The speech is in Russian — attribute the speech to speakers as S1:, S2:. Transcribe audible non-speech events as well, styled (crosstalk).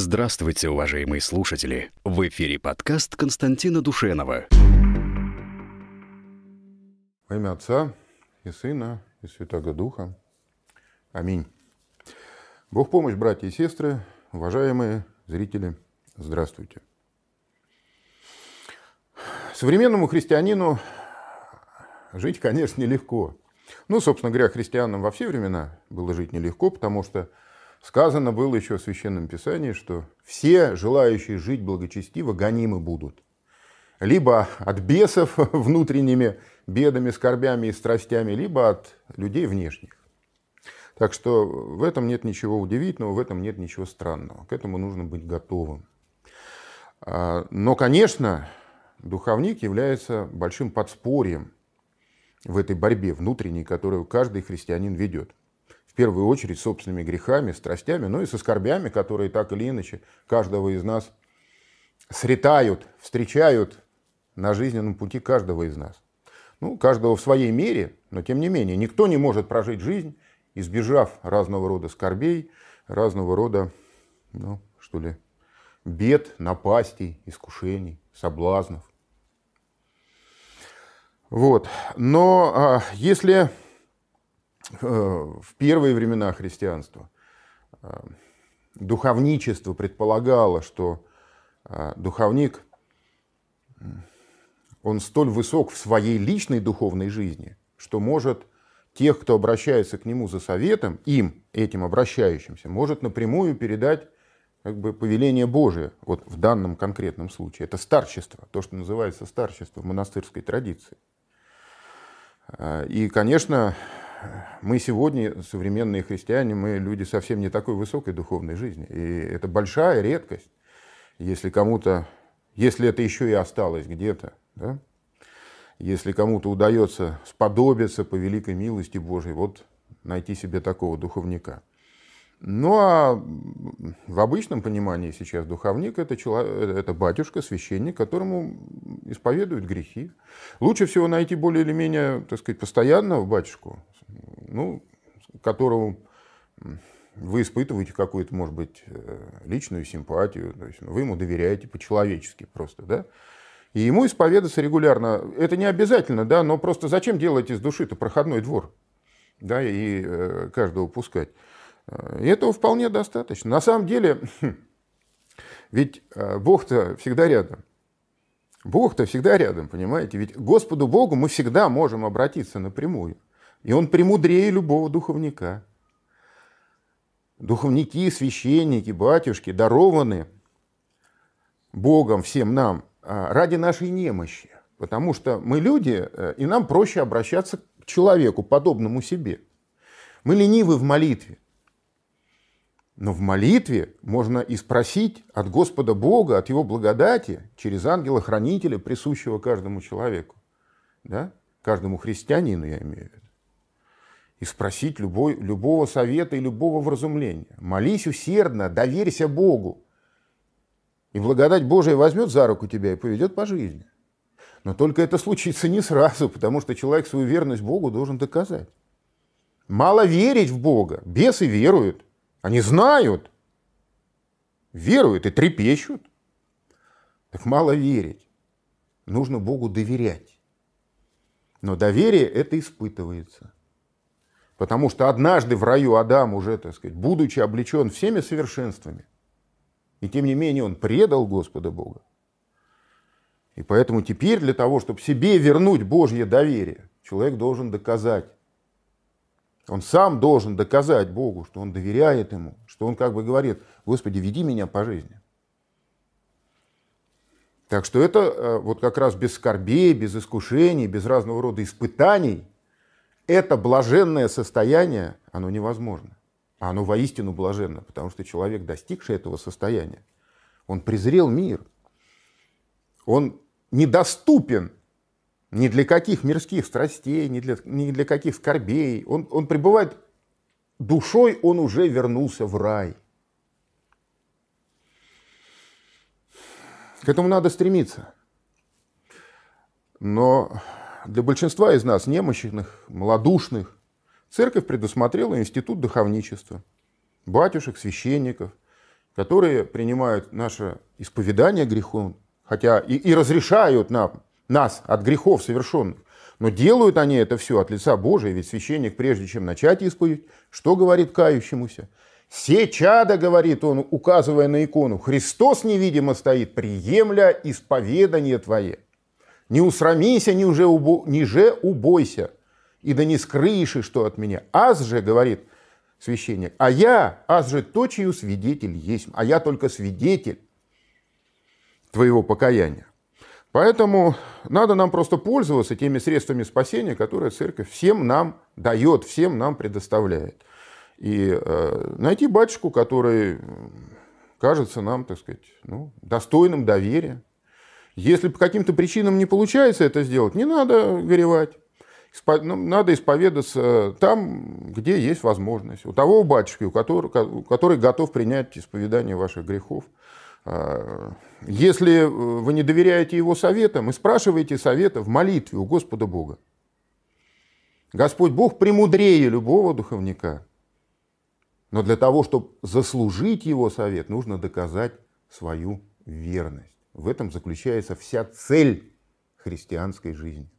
S1: Здравствуйте, уважаемые слушатели! В эфире подкаст Константина Душенова.
S2: Во имя Отца и Сына и Святого Духа. Аминь. Бог помощь, братья и сестры, уважаемые зрители, здравствуйте. Современному христианину жить, конечно, нелегко. Ну, собственно говоря, христианам во все времена было жить нелегко, потому что Сказано было еще в Священном Писании, что все желающие жить благочестиво гонимы будут. Либо от бесов (laughs) внутренними бедами, скорбями и страстями, либо от людей внешних. Так что в этом нет ничего удивительного, в этом нет ничего странного. К этому нужно быть готовым. А, но, конечно, духовник является большим подспорьем в этой борьбе внутренней, которую каждый христианин ведет первую очередь собственными грехами, страстями, но и со скорбями, которые так или иначе каждого из нас сретают, встречают на жизненном пути каждого из нас. Ну, каждого в своей мере, но тем не менее, никто не может прожить жизнь, избежав разного рода скорбей, разного рода, ну, что ли, бед, напастей, искушений, соблазнов. Вот. Но а, если в первые времена христианства э, духовничество предполагало, что э, духовник, он столь высок в своей личной духовной жизни, что может тех, кто обращается к нему за советом, им, этим обращающимся, может напрямую передать как бы повеление Божие, вот в данном конкретном случае. Это старчество, то, что называется старчество в монастырской традиции. И, конечно, мы сегодня, современные христиане, мы люди совсем не такой высокой духовной жизни. И это большая редкость, если кому-то, если это еще и осталось где-то, да? если кому-то удается сподобиться по великой милости Божией, вот найти себе такого духовника. Ну а в обычном понимании сейчас духовник это, человек, это батюшка, священник, которому исповедуют грехи. Лучше всего найти более или менее, так сказать, постоянного батюшку, ну, которому вы испытываете какую-то, может быть, э, личную симпатию, то есть ну, вы ему доверяете по-человечески просто, да, и ему исповедаться регулярно. Это не обязательно, да, но просто зачем делать из души-то проходной двор, да, и э, каждого пускать. И этого вполне достаточно. На самом деле, (clears throat) ведь э, Бог-то всегда рядом. Бог-то всегда рядом, понимаете? Ведь Господу Богу мы всегда можем обратиться напрямую. И Он премудрее любого духовника. Духовники, священники, батюшки дарованы Богом всем нам а, ради нашей немощи. Потому что мы люди, э, и нам проще обращаться к человеку, подобному себе. Мы ленивы в молитве. Но в молитве можно и спросить от Господа Бога, от Его благодати, через ангела-хранителя, присущего каждому человеку. Да? Каждому христианину, я имею в виду. И спросить любой, любого совета и любого вразумления. Молись усердно, доверься Богу. И благодать Божия возьмет за руку тебя и поведет по жизни. Но только это случится не сразу, потому что человек свою верность Богу должен доказать. Мало верить в Бога. Бесы веруют. Они знают, веруют и трепещут. Так мало верить. Нужно Богу доверять. Но доверие это испытывается. Потому что однажды в раю Адам уже, так сказать, будучи облечен всеми совершенствами, и тем не менее он предал Господа Бога. И поэтому теперь для того, чтобы себе вернуть Божье доверие, человек должен доказать, он сам должен доказать Богу, что он доверяет Ему, что он как бы говорит, Господи, веди меня по жизни. Так что это э, вот как раз без скорбей, без искушений, без разного рода испытаний, это блаженное состояние, оно невозможно. А оно воистину блаженно, потому что человек, достигший этого состояния, он презрел мир. Он недоступен ни для каких мирских страстей, ни для, ни для каких скорбей. Он, он пребывает душой, он уже вернулся в рай. К этому надо стремиться. Но для большинства из нас, немощных, малодушных, церковь предусмотрела институт духовничества, батюшек, священников, которые принимают наше исповедание грехов, хотя и, и разрешают нам, нас от грехов совершенных. Но делают они это все от лица Божия, ведь священник, прежде чем начать исповедь, что говорит кающемуся? «Се чада, — говорит он, указывая на икону, — Христос невидимо стоит, приемля исповедание твое. Не усрамися, не уже, убо, же убойся, и да не скрыши, что от меня. Аз же, — говорит священник, — а я, аз же точию свидетель есть, а я только свидетель твоего покаяния. Поэтому надо нам просто пользоваться теми средствами спасения, которые церковь всем нам дает, всем нам предоставляет. И э, найти батюшку, который кажется нам, так сказать, ну, достойным доверия. Если по каким-то причинам не получается это сделать, не надо горевать. Ну, надо исповедаться там, где есть возможность. У того батюшки, у которого, который готов принять исповедание ваших грехов. А, если вы не доверяете его советам, и спрашиваете совета в молитве у Господа Бога. Господь Бог премудрее любого духовника. Но для того, чтобы заслужить его совет, нужно доказать свою верность. В этом заключается вся цель христианской жизни.